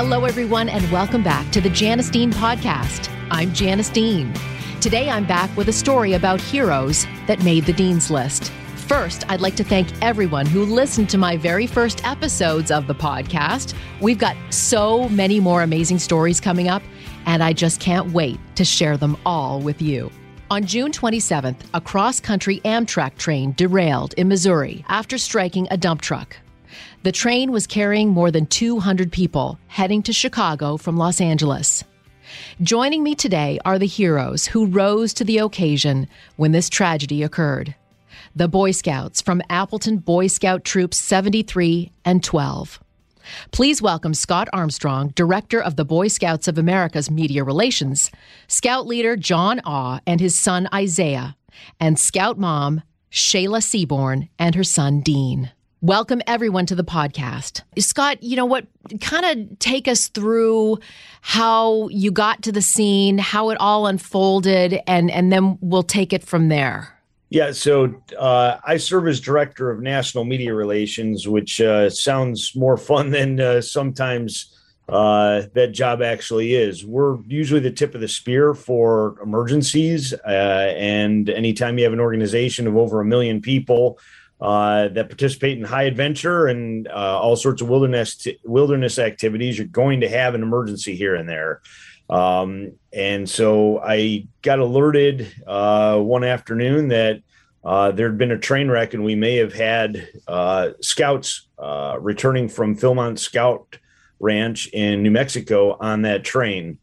Hello, everyone, and welcome back to the Janice Dean Podcast. I'm Janice Dean. Today, I'm back with a story about heroes that made the Dean's List. First, I'd like to thank everyone who listened to my very first episodes of the podcast. We've got so many more amazing stories coming up, and I just can't wait to share them all with you. On June 27th, a cross country Amtrak train derailed in Missouri after striking a dump truck. The train was carrying more than 200 people heading to Chicago from Los Angeles. Joining me today are the heroes who rose to the occasion when this tragedy occurred. The Boy Scouts from Appleton Boy Scout Troops 73 and 12. Please welcome Scott Armstrong, Director of the Boy Scouts of America's Media Relations, Scout Leader Jon Awe and his son Isaiah, and Scout Mom Shahla Seaborn and her son Dean. Welcome everyone to the podcast. Scott, you know what? Kind of take us through how you got to the scene, how it all unfolded, and and then we'll take it from there. Yeah, so uh, I serve as director of national media relations, which uh, sounds more fun than uh, sometimes uh, that job actually is. We're usually the tip of the spear for emergencies, uh, and anytime you have an organization of over a million people uh, that participate in high adventure and uh, all sorts of wilderness wilderness activities. You're going to have an emergency here and there. Um, and so I got alerted uh, one afternoon that uh, there had been a train wreck, and we may have had uh, scouts uh, returning from Philmont Scout Ranch in New Mexico on that train.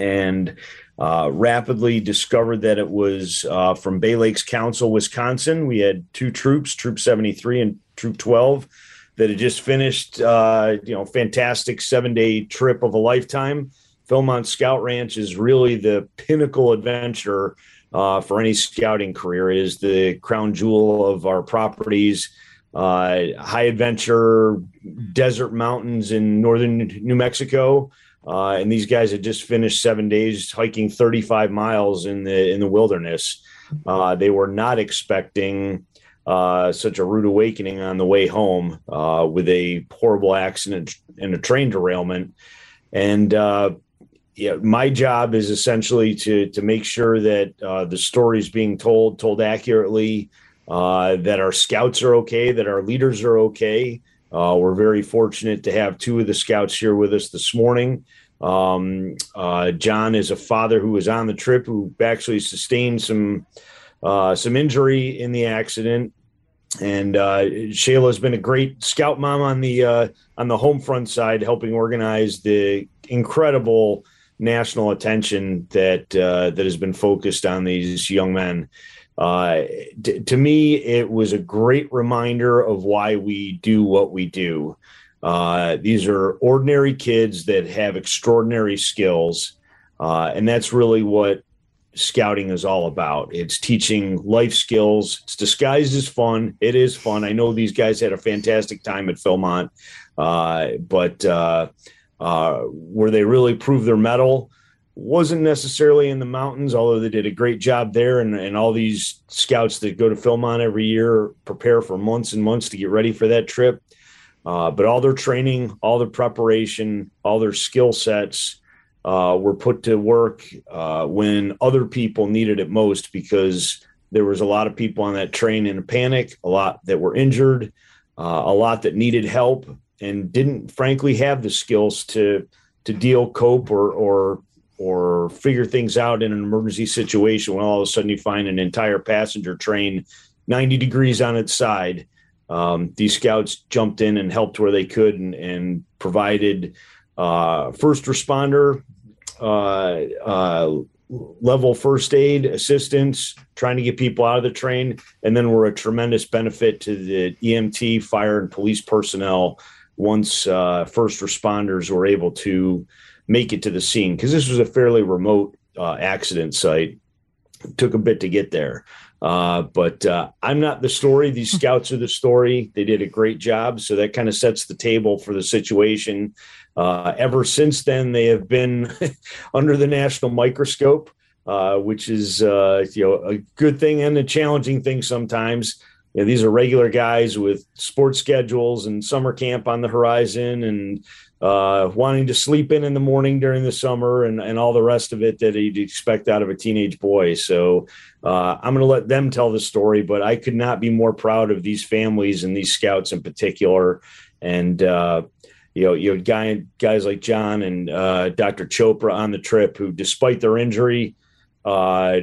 And uh, rapidly discovered that it was uh, from Bay Lakes Council, Wisconsin. We had two troops, Troop 73 and Troop 12, that had just finished, uh, you know, fantastic seven day trip of a lifetime. Philmont Scout Ranch is really the pinnacle adventure uh, for any scouting career. It is the crown jewel of our properties. Uh, high adventure desert mountains in northern New Mexico, uh, and these guys had just finished seven days hiking 35 miles in the in the wilderness. Uh, they were not expecting uh, such a rude awakening on the way home uh, with a horrible accident and a train derailment. And uh, yeah, my job is essentially to to make sure that uh, the story is being told told accurately, that our scouts are okay, that our leaders are okay. Uh, we're very fortunate to have two of the scouts here with us this morning. Um, uh, Jon is a father who was on the trip who actually sustained some uh, some injury in the accident, and uh, Shahla has been a great scout mom on the uh, on the home front side, helping organize the incredible national attention that uh, that has been focused on these young men. Uh, t- to me, it was a great reminder of why we do what we do. Uh, these are ordinary kids that have extraordinary skills. Uh, and that's really what scouting is all about. It's teaching life skills. It's disguised as fun. It is fun. I know these guys had a fantastic time at Philmont, uh, but uh, uh, where they really proved their mettle wasn't necessarily in the mountains, although they did a great job there. And, and all these scouts that go to Philmont every year prepare for months and months to get ready for that trip. Uh, but all their training, all their preparation, all their skill sets uh, were put to work uh, when other people needed it most because there was a lot of people on that train in a panic, a lot that were injured, uh, a lot that needed help and didn't frankly have the skills to to deal, cope, or or or figure things out in an emergency situation when all of a sudden you find an entire passenger train 90 degrees on its side. Um, these scouts jumped in and helped where they could and, and provided uh, first responder uh, uh, level first aid assistance, trying to get people out of the train, and then we're a tremendous benefit to the EMT, fire, and police personnel once uh, first responders were able to make it to the scene because this was a fairly remote uh, accident site. It took a bit to get there. Uh, but uh, I'm not the story. These scouts are the story. They did a great job. So that kind of sets the table for the situation. Uh, ever since then, they have been under the national microscope, uh, which is uh, you know a good thing and a challenging thing sometimes. You know, these are regular guys with sports schedules and summer camp on the horizon, and uh, wanting to sleep in in the morning during the summer and, and all the rest of it that you'd expect out of a teenage boy. So uh, I'm going to let them tell the story, but I could not be more proud of these families and these scouts in particular. And, uh, you know, you know, guy, guys like Jon and uh, Dr. Chopra on the trip who, despite their injury, uh,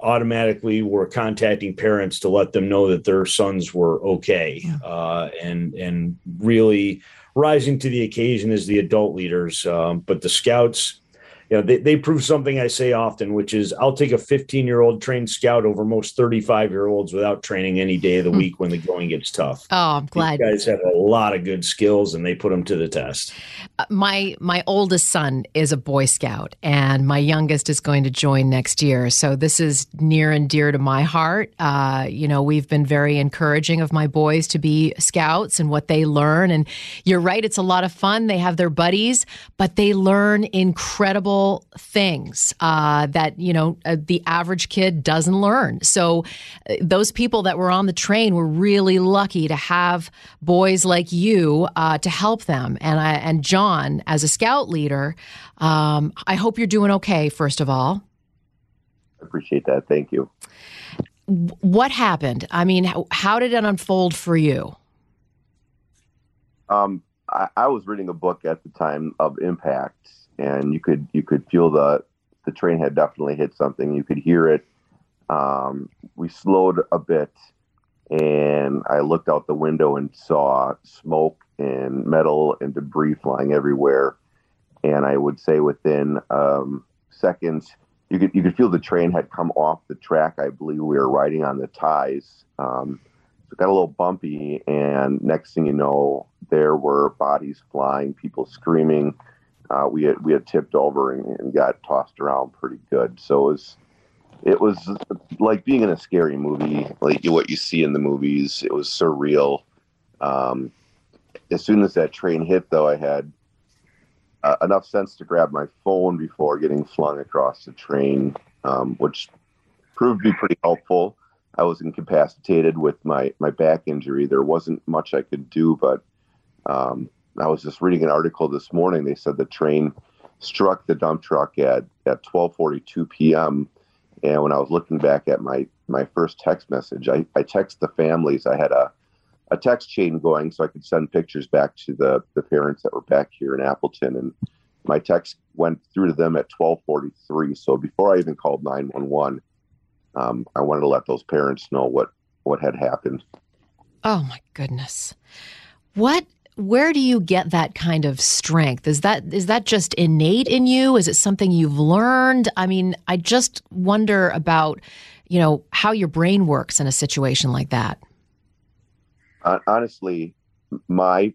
automatically were contacting parents to let them know that their sons were okay, uh, and and really rising to the occasion as the adult leaders. Um, but the scouts, you know, they, they prove something I say often, which is I'll take a 15 year old trained scout over most 35 year olds without training any day of the hmm. week when the going gets tough. Oh, I'm glad. These guys have a lot of good skills and they put them to the test. Uh, my my oldest son is a Boy Scout, and my youngest is going to join next year. So this is near and dear to my heart. Uh, you know, we've been very encouraging of my boys to be scouts and what they learn. And you're right, it's a lot of fun. They have their buddies, but they learn incredible things uh, that you know uh, the average kid doesn't learn. So uh, those people that were on the train were really lucky to have boys like you uh, to help them. And I, and Jon, as a scout leader, um, I hope you're doing okay. First of all, I appreciate that. Thank you. What happened? I mean, how, how did it unfold for you? Um, I, I was reading a book at the time of Impact and you could you could feel the the train had definitely hit something. You could hear it. Um, we slowed a bit, and I looked out the window and saw smoke and metal and debris flying everywhere. And I would say within um, seconds, you could you could feel the train had come off the track. I believe we were riding on the ties. Um, so it got a little bumpy, and next thing you know, there were bodies flying, people screaming uh, we had we had tipped over and, and, got tossed around pretty good. So it was it was like being in a scary movie, like what you see in the movies. It was surreal. Um, as soon as that train hit, though, I had uh, enough sense to grab my phone before getting flung across the train, um, which proved to be pretty helpful. I was incapacitated with my my back injury. There wasn't much I could do, but um, I was just reading an article this morning. They said the train struck the dump truck at at 12:42 p.m. And when I was looking back at my my first text message, I, I text the families. I had a a text chain going so I could send pictures back to the the parents that were back here in Appleton, and my text went through to them at 12:43. So before I even called 911, um, I wanted to let those parents know what what had happened. Oh my goodness! What where do you get that kind of strength? Is that is that just innate in you? Is it something you've learned? I mean, I just wonder about, you know, how your brain works in a situation like that. honestly, my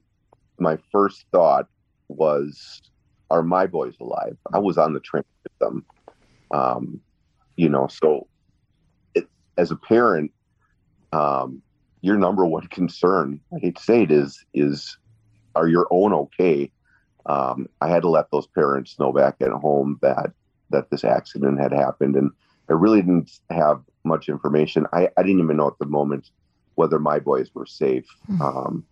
my first thought was, "Are my boys alive?" I was on the train with them, um, you know. So, it, as a parent, um, your number one concern, I hate to say it, is is are your own okay? Um, I had to let those parents know back at home that that this accident had happened, and I really didn't have much information. I, I didn't even know at the moment whether my boys were safe. Mm-hmm. Um,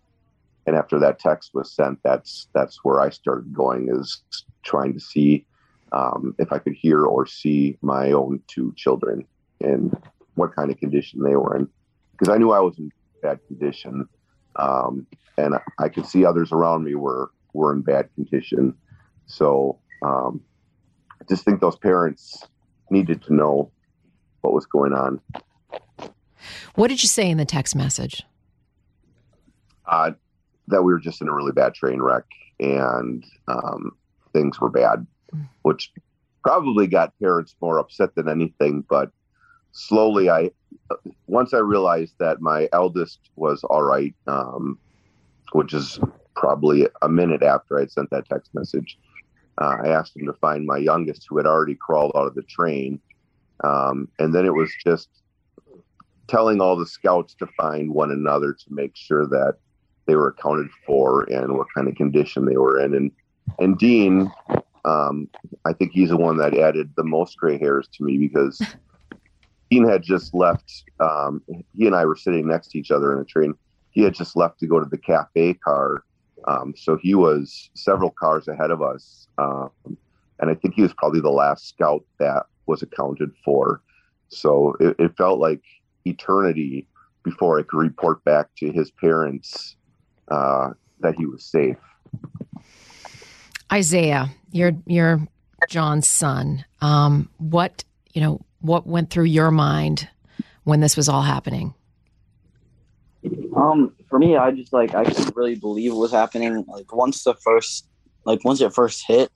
and after that text was sent, that's that's where I started going is trying to see um, if I could hear or see my own two children and what kind of condition they were in, because I knew I was in bad condition. Um, and I could see others around me were were in bad condition. So um, I just think those parents needed to know what was going on. What did you say in the text message? Uh, that we were just in a really bad train wreck and um, things were bad, mm. which probably got parents more upset than anything. But slowly, I once I realized that my eldest was all right, um, which is probably a minute after I'd sent that text message. Uh, I asked him to find my youngest, who had already crawled out of the train, um, and then it was just telling all the scouts to find one another to make sure that they were accounted for and what kind of condition they were in. And and Dean, um, I think he's the one that added the most gray hairs to me because Dean had just left. Um, he and I were sitting next to each other in a train. He had just left to go to the cafe car, um, so he was several cars ahead of us. Um, and I think he was probably the last scout that was accounted for. So it, it felt like eternity before I could report back to his parents uh, that he was safe. Isaiah, you're you're Jon's son. Um, what you know? What went through your mind when this was all happening? Um, for me, I just like I couldn't really believe what was happening. Like once the first, like once it first hit,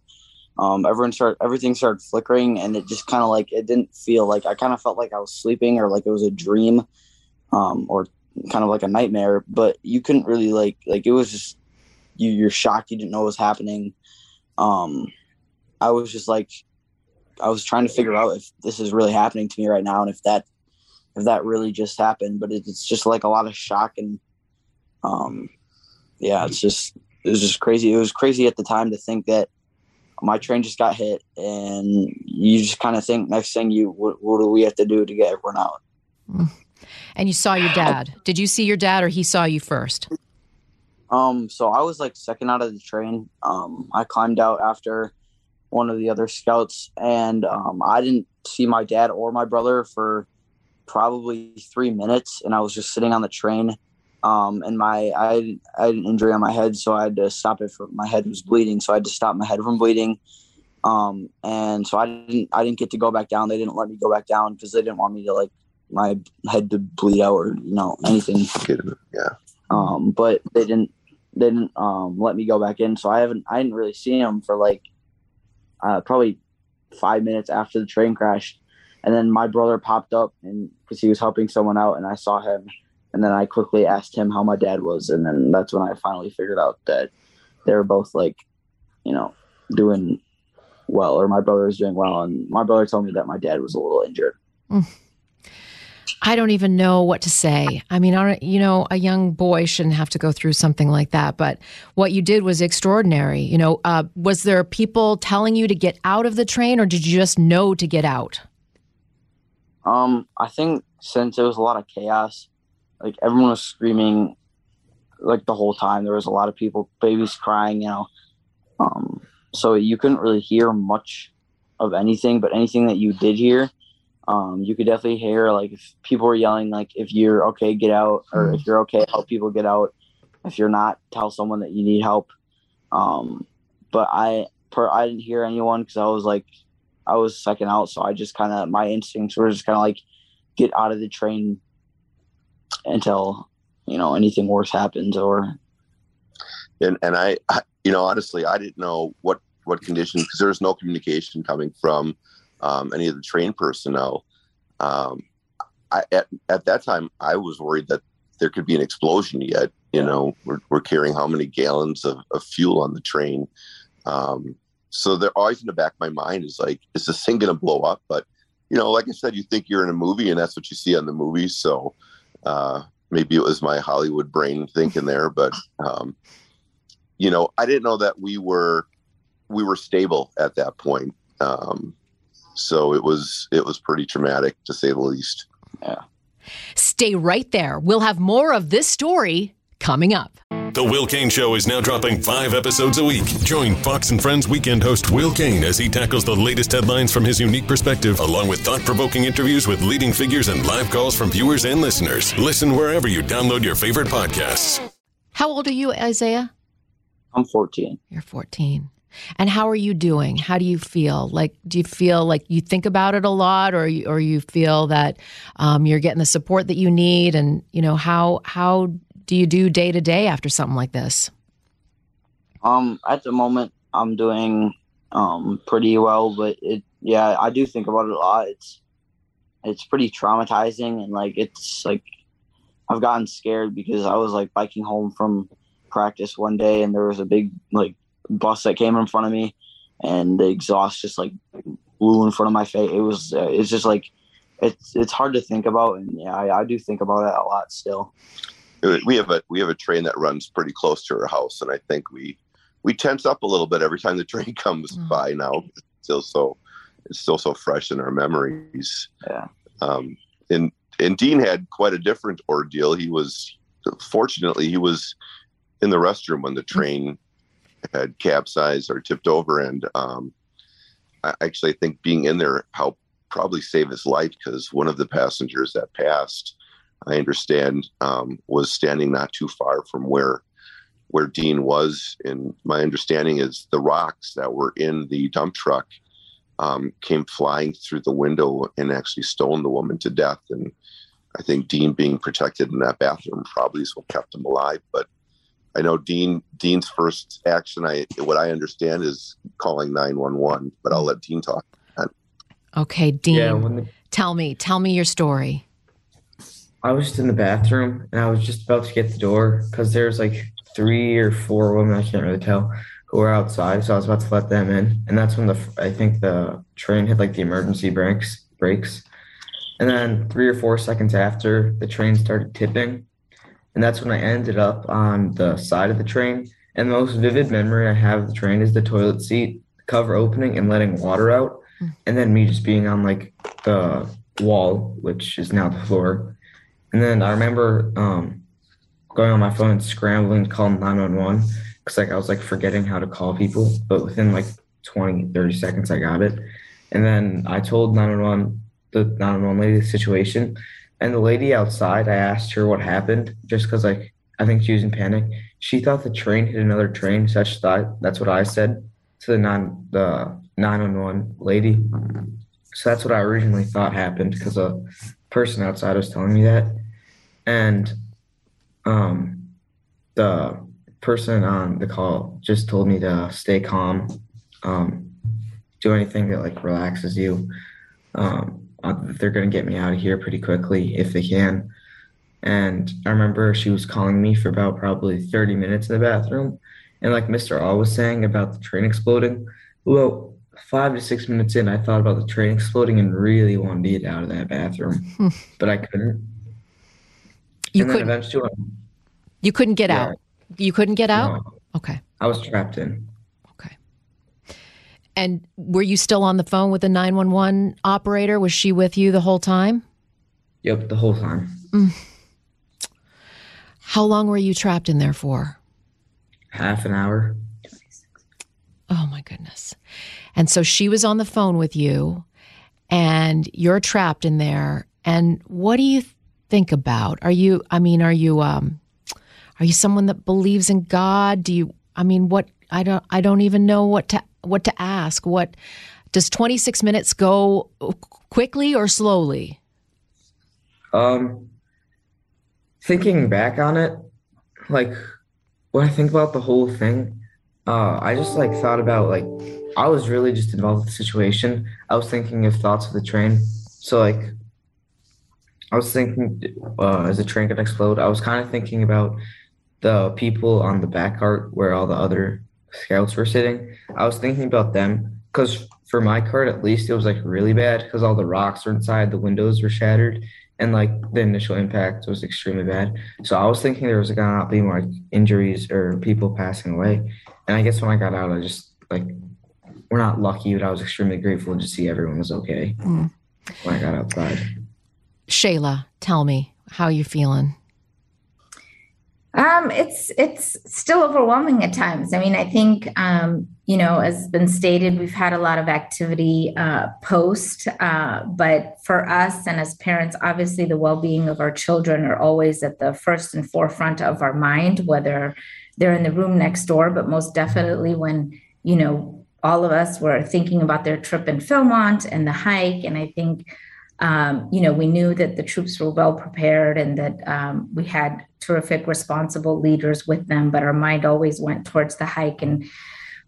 um, everyone started everything started flickering, and it just kind of like it didn't feel like I kind of felt like I was sleeping or like it was a dream, um, or kind of like a nightmare. But you couldn't really like like it was just you you're shocked you didn't know what was happening. Um, I was just like I was trying to figure out if this is really happening to me right now, and if that if that really just happened. But it's just like a lot of shock and um, yeah, it's just it was just crazy. It was crazy at the time to think that my train just got hit, and you just kind of think next thing you what, what do we have to do to get everyone out? And you saw your dad. Did you see your dad, or he saw you first? Um, so I was like second out of the train. Um, I climbed out after one of the other scouts, and um, I didn't see my dad or my brother for probably three minutes, and I was just sitting on the train. Um, and my I, I had an injury on my head, so I had to stop it. For my head was bleeding, so I had to stop my head from bleeding. Um, and so I didn't I didn't get to go back down. They didn't let me go back down because they didn't want me to like my head to bleed out or you know anything. Yeah. Um, but they didn't they didn't um, let me go back in, so I haven't I didn't really see him for like uh, probably five minutes after the train crashed, and then my brother popped up and because he was helping someone out, and I saw him, and then I quickly asked him how my dad was, and then that's when I finally figured out that they were both like, you know, doing well, or my brother was doing well, and my brother told me that my dad was a little injured. I don't even know what to say. I mean, you know, a young boy shouldn't have to go through something like that. But what you did was extraordinary. You know, uh, was there people telling you to get out of the train, or did you just know to get out? Um, I think since there was a lot of chaos, like everyone was screaming, like the whole time. There was a lot of people, babies crying, you know. Um, so you couldn't really hear much of anything, but anything that you did hear, um, you could definitely hear like if people were yelling, like if you're okay, get out, or if you're okay, help people get out. If you're not, tell someone that you need help. Um, but I, per, I didn't hear anyone because I was like I was second out, so I just kind of my instincts were just kind of like get out of the train until you know anything worse happens or and and I, I you know honestly i didn't know what what conditions because there was no communication coming from um, any of the train personnel um, I, at, at that time i was worried that there could be an explosion yet you know we're, we're carrying how many gallons of, of fuel on the train? Um, so they're always in the back of my mind is like is this thing going to blow up? But you know like i said you think you're in a movie and that's what you see on the movie so uh, maybe it was my hollywood brain thinking there but um, you know, I didn't know that we were we were stable at that point. Um, so it was it was pretty traumatic to say the least. Yeah. Stay right there. We'll have more of this story coming up. The Will Cain Show is now dropping five episodes a week. Join Fox and Friends weekend host Will Cain as he tackles the latest headlines from his unique perspective, along with thought provoking interviews with leading figures and live calls from viewers and listeners. Listen wherever you download your favorite podcasts. How old are you, Isaiah? I'm 14. You're 14. And how are you doing? How do you feel? Like, do you feel like you think about it a lot, or you, or you feel that um, you're getting the support that you need? And you know, how how do you do day to day after something like this? Um, at the moment, I'm doing um pretty well, but it yeah, I do think about it a lot. It's it's pretty traumatizing and like it's like I've gotten scared because I was like biking home from practice one day and there was a big like bus that came in front of me and the exhaust just like blew in front of my face. It was uh, it's just like it's it's hard to think about and yeah, I, I do think about it a lot still. We have a we have a train that runs pretty close to our house and I think we we tense up a little bit every time the train comes mm. by now. It's still so it's still so fresh in our memories. Yeah. Um, and and Dean had quite a different ordeal. He was fortunately he was in the restroom when the mm. train had capsized or tipped over, and um, I actually think being in there helped probably save his life because one of the passengers that passed, I understand, um, was standing not too far from where where Dean was. And my understanding is the rocks that were in the dump truck um, came flying through the window and actually stoned the woman to death. And I think Dean being protected in that bathroom probably is what kept him alive. But I know Dean Dean's first action, I what I understand is calling nine one one. But I'll let Dean talk. Okay, Dean, yeah, the, tell me, tell me your story. I was just in the bathroom and I was just about to get the door because there's like three or four women I can't really tell who were outside, so I was about to let them in, and that's when the I think the train hit like the emergency brakes brakes, and then three or four seconds after the train started tipping, and that's when I ended up on the side of the train. And the most vivid memory I have of the train is the toilet seat cover opening and letting water out, hmm. and then me just being on like the wall, which is now the floor. And then I remember um, going on my phone and scrambling to call 911 because like I was like forgetting how to call people, but within like 20, 30 seconds I got it. And then I told 911 the 911 lady the situation. And the lady outside, I asked her what happened just because like I think she was in panic. She thought the train hit another train, such that that's what I said to the non the 911 lady. So that's what I originally thought happened because a person outside was telling me that. And um the person on the call just told me to stay calm, um, do anything that like relaxes you. Um, uh, they're gonna get me out of here pretty quickly if they can. And I remember she was calling me for about probably 30 minutes in the bathroom. And like Mr. Awe was saying about the train exploding, well, five to six minutes in, I thought about the train exploding and really wanted to get out of that bathroom, but I couldn't. You and couldn't. Eventually, you couldn't get yeah, out. You couldn't get out? No. Okay. I was trapped in. And were you still on the phone with the 911 operator? Was she with you the whole time? Yep, the whole time. Mm. How long were you trapped in there for? Half an hour. Oh my goodness. And so she was on the phone with you and you're trapped in there. And what do you think about? Are you I mean, are you um are you someone that believes in God? Do you I mean what I don't I don't even know what to what to ask. What does 26 minutes go quickly or slowly? Um thinking back on it, like when I think about the whole thing, uh I just like thought about like I was really just involved with the situation. I was thinking of thoughts of the train. So like I was thinking uh, as the train could explode, I was kind of thinking about the people on the back cart where all the other scouts were sitting. I was thinking about them because for my cart, at least, it was like really bad because all the rocks were inside, the windows were shattered, and like the initial impact was extremely bad. So I was thinking there was gonna not be more like, injuries or people passing away. And I guess when I got out, I just like we're not lucky, but I was extremely grateful to see everyone was okay mm. when I got outside. Shahla, tell me how you feeling. Um, it's it's still overwhelming at times. I mean, I think um, you know, as been stated, we've had a lot of activity uh, post, uh, but for us and as parents, obviously, the well-being of our children are always at the first and forefront of our mind, whether they're in the room next door, but most definitely when you know all of us were thinking about their trip in Philmont and the hike, and I think um, you know, we knew that the troops were well prepared and that um, we had terrific, responsible leaders with them, but our mind always went towards the hike. And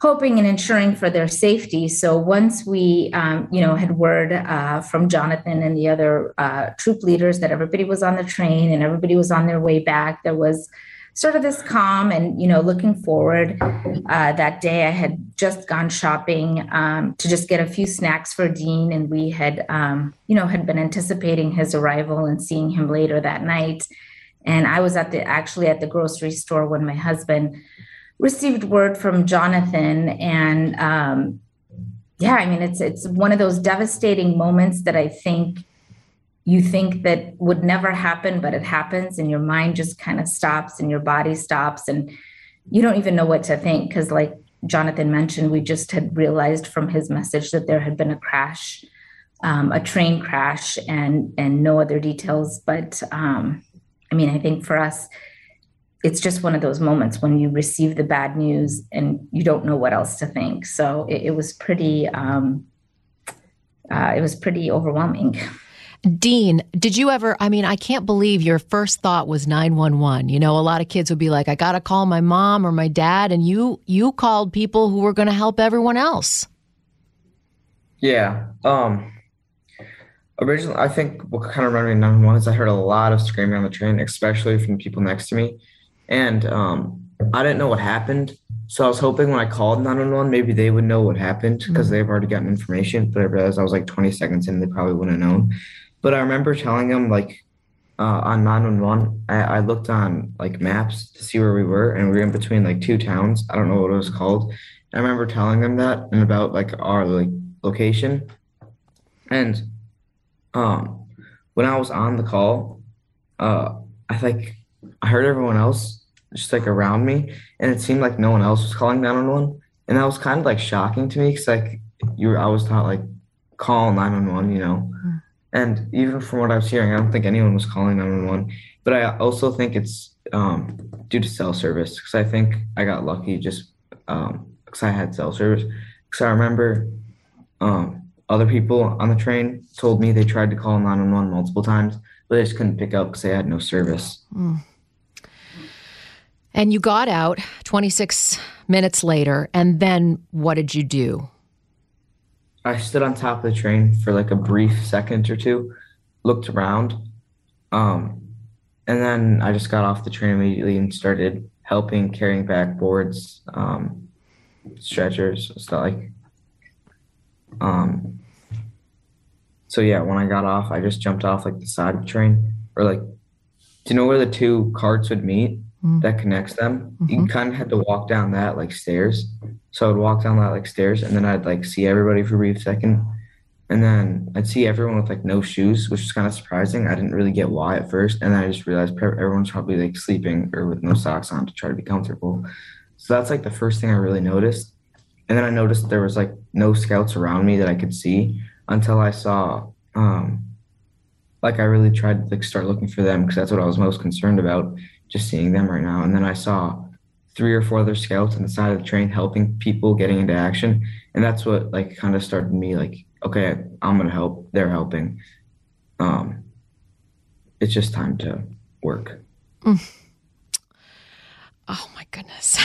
hoping and ensuring for their safety. So once we, um, you know, had word uh, from Jonathan and the other uh, troop leaders that everybody was on the train and everybody was on their way back, there was sort of this calm and you know looking forward uh, that day. I had just gone shopping um, to just get a few snacks for dean and we had um, you know had been anticipating his arrival and seeing him later that night. And i was at the actually at the grocery store when my husband received word from jonathan. And um, yeah i mean it's it's one of those devastating moments that i think you think that would never happen, but it happens, and your mind just kind of stops and your body stops, and you don't even know what to think. Because, like Jonathan mentioned, we just had realized from his message that there had been a crash, um, a train crash, and and no other details. But um, I mean, I think for us, it's just one of those moments when you receive the bad news and you don't know what else to think. So it, it was pretty, um, uh, it was pretty overwhelming. Dean, did you ever? I mean, I can't believe your first thought was 911. You know, a lot of kids would be like, I got to call my mom or my dad. And you, you called people who were going to help everyone else. Yeah. Um, originally, I think what kind of reminded me 911 is I heard a lot of screaming on the train, especially from people next to me. And um, I didn't know what happened. So I was hoping when I called 911, maybe they would know what happened because mm-hmm. they've already gotten information. But I realized I was like 20 seconds in, they probably wouldn't have known. But I remember telling him like uh, on 911, I, I looked on like maps to see where we were, and we were in between like two towns. I don't know what it was called. I remember telling them that and about like our like location. And um, when I was on the call, uh, I like I heard everyone else just like around me, and it seemed like no one else was calling 911, and that was kind of like shocking to me because like you were, I was taught like call 911, you know. Mm. And even from what I was hearing, I don't think anyone was calling 911. But I also think it's um, due to cell service because I think I got lucky just because um, I had cell service. Because I remember um, other people on the train told me they tried to call 911 multiple times, but they just couldn't pick up because they had no service. Mm. And you got out 26 minutes later. And then what did you do? I stood on top of the train for like a brief second or two, looked around, um, and then I just got off the train immediately and started helping carrying back boards, um, stretchers, stuff like. Um, so yeah, when I got off, I just jumped off like the side of the train, or like, do you know where the two carts would meet mm-hmm. that connects them? Mm-hmm. You kind of had to walk down that like stairs. So I'd walk down that like stairs and then I'd like see everybody for a brief second. And then I'd see everyone with like no shoes, which was kind of surprising. I didn't really get why at first. And then I just realized everyone's probably like sleeping or with no socks on to try to be comfortable. So that's like the first thing I really noticed. And then I noticed there was like no scouts around me that I could see until I saw, um, like I really tried to like start looking for them because that's what I was most concerned about, just seeing them right now. And then I saw three or four other scouts on the side of the train helping people getting into action. And that's what like kind of started me like okay i'm gonna help they're helping. Um it's just time to work. Mm. oh my goodness.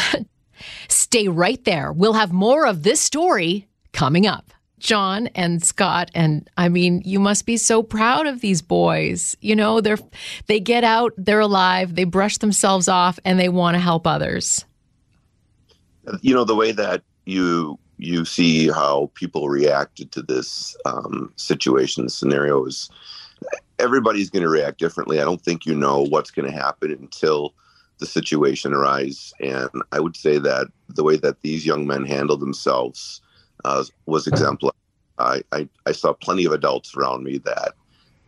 Stay right there. We'll have more of this story coming up Jon and Scott and I mean you must be so proud of these boys. You know, they're they get out, they're alive, they brush themselves off and they want to help others. You know the way that you you see how people reacted to this um, situation scenario is everybody's going to react differently. I don't think you know what's going to happen until the situation arises. And I would say that the way that these young men handled themselves uh, was exemplary. I, I, I, saw plenty of adults around me that,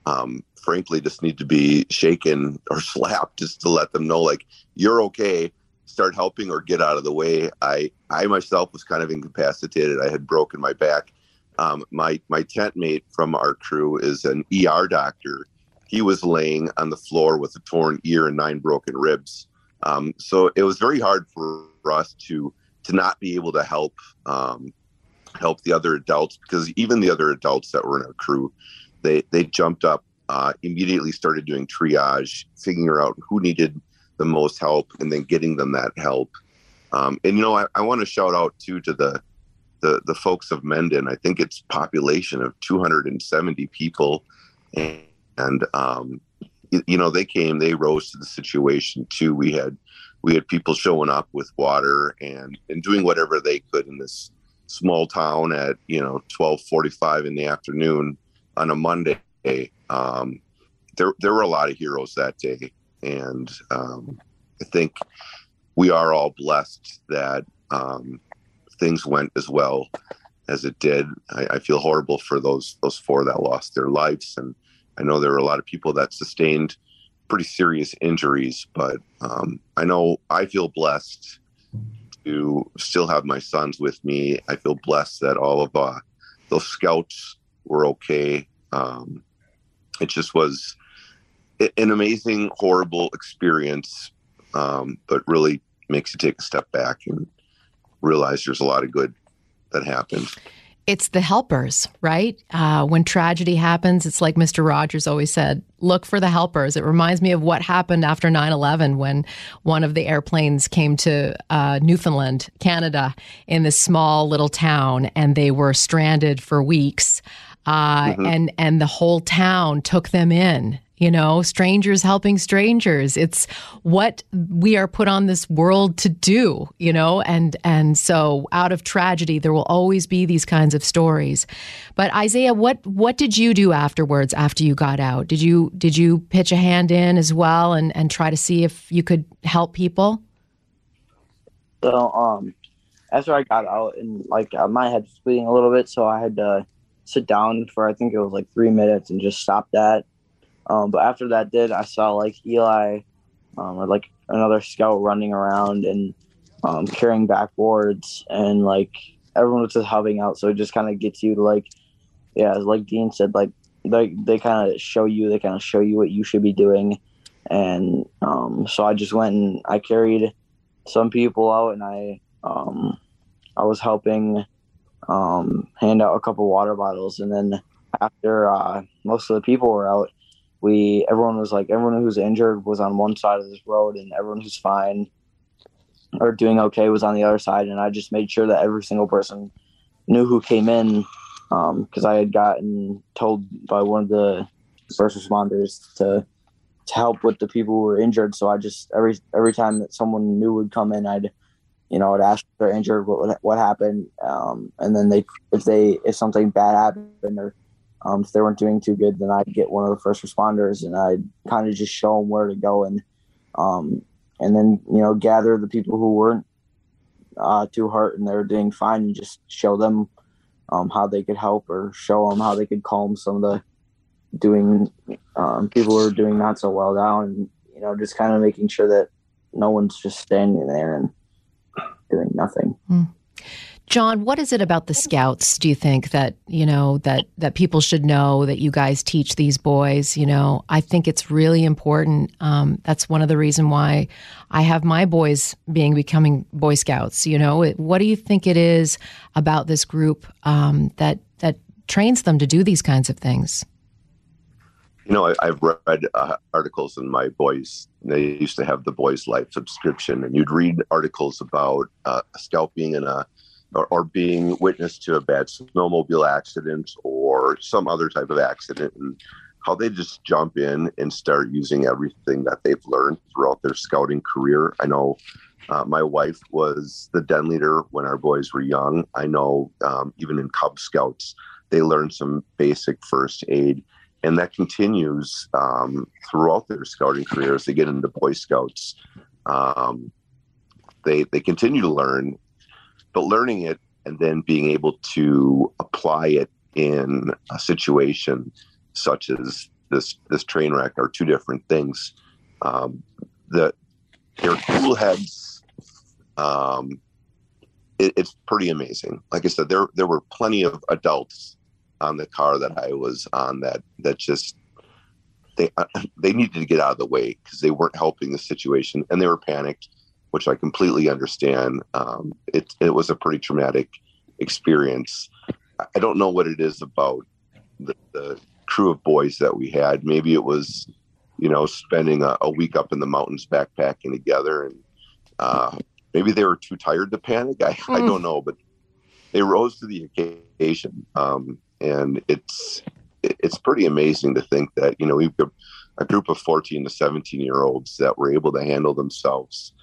um, frankly, just need to be shaken or slapped just to let them know, like, you're okay. Start helping or get out of the way. I, I myself was kind of incapacitated. I had broken my back. Um, my my tent mate from our crew is an ER doctor. He was laying on the floor with a torn ear and nine broken ribs. Um, so it was very hard for us to to not be able to help um, help the other adults because even the other adults that were in our crew, they they jumped up uh, immediately, started doing triage, figuring out who needed the most help, and then getting them that help. Um, and you know, I, I want to shout out too to the the the folks of Mendon. I think it's population of 270 people, and, and um, you, you know they came, they rose to the situation too. We had we had people showing up with water and and doing whatever they could in this small town at you know 12:45 in the afternoon on a Monday. Um, there there were a lot of heroes that day, and um, I think we are all blessed that um, things went as well as it did. I, I, feel horrible for those those four that lost their lives, and I know there were a lot of people that sustained pretty serious injuries. But um, I know I feel blessed to still have my sons with me. I feel blessed that all of uh, those scouts were okay. Um, it just was an amazing, horrible experience, um, but really makes you take a step back and realize there's a lot of good that happened. It's the helpers, right? Uh, when tragedy happens, it's like Mr. Rogers always said look for the helpers. It reminds me of what happened after 9 11 when one of the airplanes came to uh, Newfoundland, Canada, in this small little town, and they were stranded for weeks. Uh, mm-hmm. and and the whole town took them in you know, strangers helping strangers. It's what we are put on this world to do, you know, and and so out of tragedy there will always be these kinds of stories. But Isaiah, what what did you do afterwards after you got out? Did you did you pitch a hand in as well and and try to see if you could help people? So um after I got out and like uh, my head was bleeding a little bit, so I had to sit down for I think it was like three minutes and just stop that um, but after that did, I saw like Eli um, or like another scout running around and um, carrying backboards and like everyone was just helping out. So it just kind of gets you to like, yeah, like Dean said, like they, they kind of show you, they kind of show you what you should be doing. And um, so I just went and I carried some people out and I, um, I was helping um, hand out a couple water bottles. And then after uh, most of the people were out, we everyone was like everyone who's injured was on one side of this road and everyone who's fine or doing okay was on the other side. And i just made sure that every single person knew who came in because um, i had gotten told by one of the first responders to to help with the people who were injured. So i just every every time that someone new would come in i'd you know i'd ask if they're injured what what happened um, and then they if they if something bad happened or um, if they weren't doing too good, then I'd get one of the first responders and I'd kind of just show them where to go and um, and then you know gather the people who weren't uh, too hurt and they were doing fine and just show them um, how they could help or show them how they could calm some of the doing um, people who are doing not so well down and you know just kind of making sure that no one's just standing there and doing nothing. Mm. Jon, what is it about the scouts do you think that, you know, that that people should know that you guys teach these boys, you know? I think it's really important. Um, that's one of the reason why I have my boys being becoming boy scouts, you know? It, what do you think it is about this group um, that that trains them to do these kinds of things? You know, I, have read uh, articles in my boys. They used to have the Boys Life subscription, and you'd read articles about uh, a scout being in a or, or being witness to a bad snowmobile accident or some other type of accident and how they just jump in and start using everything that they've learned throughout their scouting career. I know uh, my wife was the den leader when our boys were young. I know um, even in Cub Scouts, they learn some basic first aid, and that continues um, throughout their scouting career as they get into Boy Scouts. Um, they they continue to learn but learning it and then being able to apply it in a situation such as this this train wreck are two different things. Um, the their cool heads, um, it, it's pretty amazing. Like I said, there there were plenty of adults on the car that I was on that that just they they needed to get out of the way because they weren't helping the situation and they were panicked which I completely understand. Um, it, it was a pretty traumatic experience. I don't know what it is about the, the crew of boys that we had. Maybe it was, you know, spending a, a, week up in the mountains backpacking together and uh, maybe they were too tired to panic. I, mm. I don't know, but they rose to the occasion. Um, and it's it's pretty amazing to think that you know we've got a group of 14 to 17 year olds that were able to handle themselves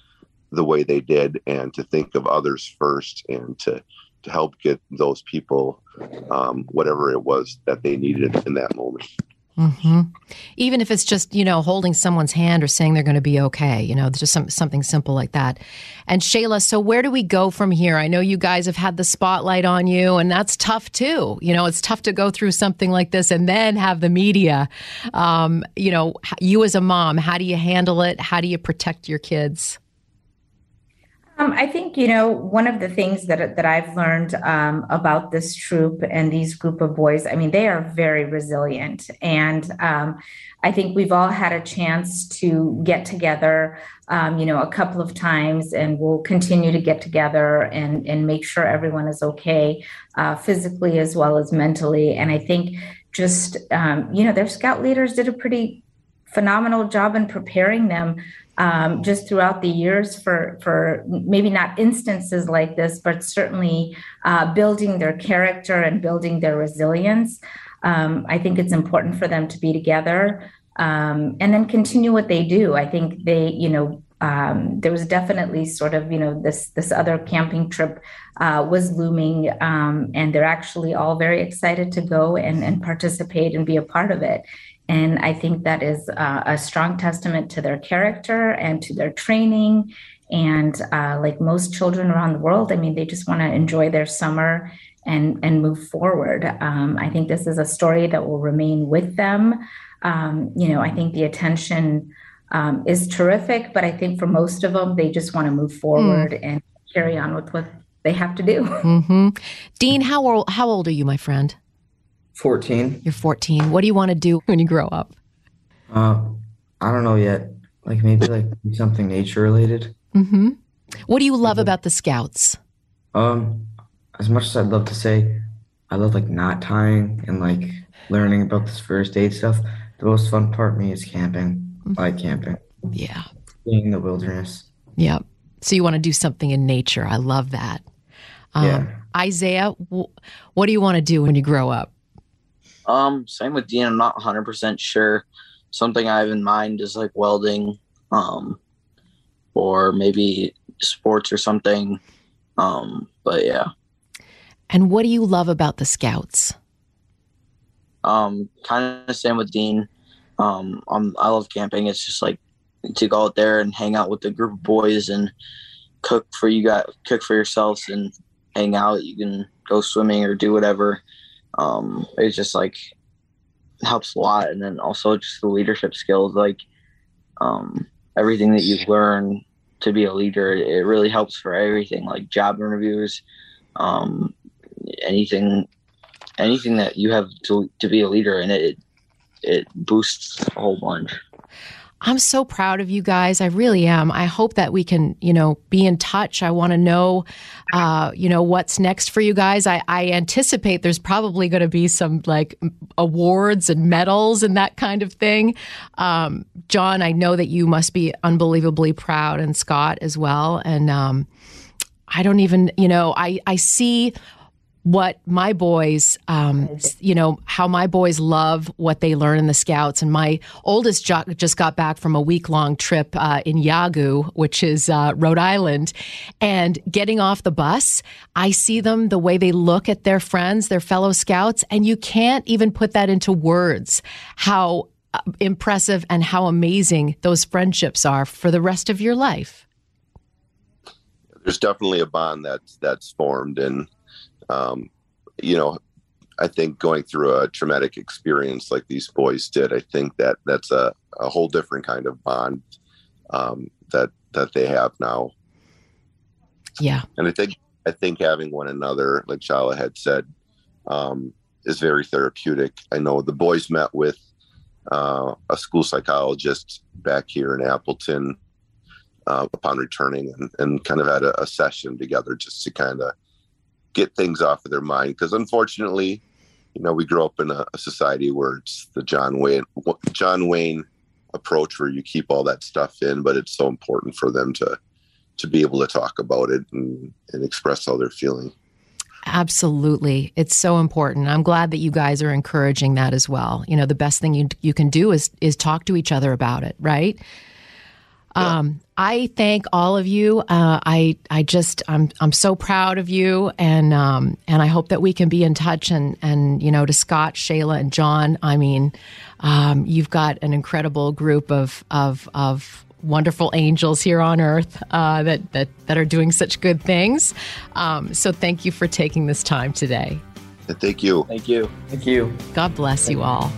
the way they did and to think of others first and to to help get those people um, whatever it was that they needed in that moment. Mm-hmm. Even if it's just you know holding someone's hand or saying they're going to be okay, you know, just some, something simple like that. And Shahla, so where do we go from here? I know you guys have had the spotlight on you, and that's tough too. You know, it's tough to go through something like this and then have the media. Um, you know, you as a mom, how do you handle it? How do you protect your kids? Um, I think you know one of the things that that I've learned um, about this troop and these group of boys. I mean, they are very resilient, and um, I think we've all had a chance to get together, um, you know, a couple of times, and we'll continue to get together and and make sure everyone is okay, uh, physically as well as mentally. And I think just um, you know, their scout leaders did a pretty phenomenal job in preparing them um, just throughout the years for for maybe not instances like this, but certainly uh, building their character and building their resilience. Um, I think it's important for them to be together um, and then continue what they do. I think they, you know, um, there was definitely sort of you know this this other camping trip uh, was looming um, and they're actually all very excited to go and, and participate and be a part of it and I think that is uh, a strong testament to their character and to their training. And uh, like most children around the world, I mean, they just want to enjoy their summer and and move forward. Um, I think this is a story that will remain with them. Um, you know, I think the attention um, is terrific, but I think for most of them, they just want to move forward mm. and carry on with what they have to do. Mm-hmm. Dean, how old how old are you, my friend? 14. You're 14. What do you want to do when you grow up? Uh, I don't know yet. Like maybe like something nature related. Mm-hmm. What do you love about the Scouts? Um, as much as I'd love to say, I love like knot tying and like learning about this first aid stuff. The most fun part of me is camping. Mm-hmm. I like camping. Yeah. Being in the wilderness. Yeah. So you want to do something in nature. I love that. Um, yeah. Isaiah, what do you want to do when you grow up? Um, same with Dean. I'm not 100% sure. Something I have in mind is like welding, um, or maybe sports or something. Um, but yeah. And what do you love about the Scouts? Um, kind of the same with Dean. Um, I'm, I love camping. It's just like to go out there and hang out with a group of boys and cook for you guys, cook for yourselves and hang out. You can go swimming or do whatever um, it's just like helps a lot. And then also just the leadership skills, like um, everything that you learn to be a leader, it really helps for everything, like job interviews, um, anything, anything that you have to to be a leader, and it it boosts a whole bunch. I'm so proud of you guys. I really am. I hope that we can, you know, be in touch. I want to know, uh, you know, what's next for you guys. I, I anticipate there's probably going to be some like awards and medals and that kind of thing. Um, Jon, I know that you must be unbelievably proud, and Scott as well. And um, I don't even, you know, I I see what my boys, um, you know, how my boys love what they learn in the Scouts. And my oldest jo- just got back from a week long trip uh, in Yawgoog, which is uh, Rhode Island. And getting off the bus, I see them the way they look at their friends, their fellow Scouts, and you can't even put that into words how uh, impressive and how amazing those friendships are for the rest of your life. There's definitely a bond that's that's formed and um, you know, I think going through a traumatic experience like these boys did, I think that that's a, a whole different kind of bond um, that that they have now. Yeah, and I think I think having one another, like Shahla had said, um, is very therapeutic. I know the boys met with uh, a school psychologist back here in Appleton uh, upon returning, and, and kind of had a, a session together just to kind of get things off of their mind because unfortunately you know we grew up in a, a, society where it's the john wayne john wayne approach where you keep all that stuff in but it's so important for them to to be able to talk about it and, and express how they're feeling. Absolutely. It's so important. I'm glad that you guys are encouraging that as well. You know, the best thing you you can do is is talk to each other about it, right? Yeah. Um, I thank all of you. Uh, I I just I'm I'm so proud of you, and um, and I hope that we can be in touch. And and you know, to Scott, Shahla, and Jon, I mean, um, you've got an incredible group of of of wonderful angels here on earth uh, that, that, that are doing such good things. Um, so thank you for taking this time today. Thank you. Thank you. Thank you. God bless you all.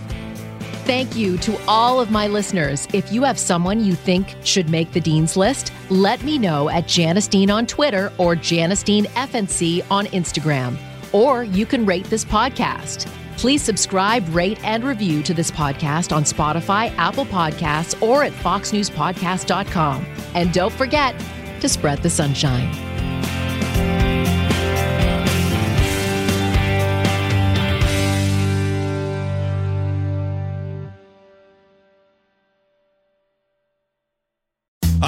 Thank you to all of my listeners. If you have someone you think should make the Dean's List, let me know at Janice Dean on Twitter or Janice Dean FNC on Instagram. Or you can rate this podcast. Please subscribe, rate, and review to this podcast on Spotify, Apple Podcasts, or at foxnewspodcast.com. And don't forget to spread the sunshine.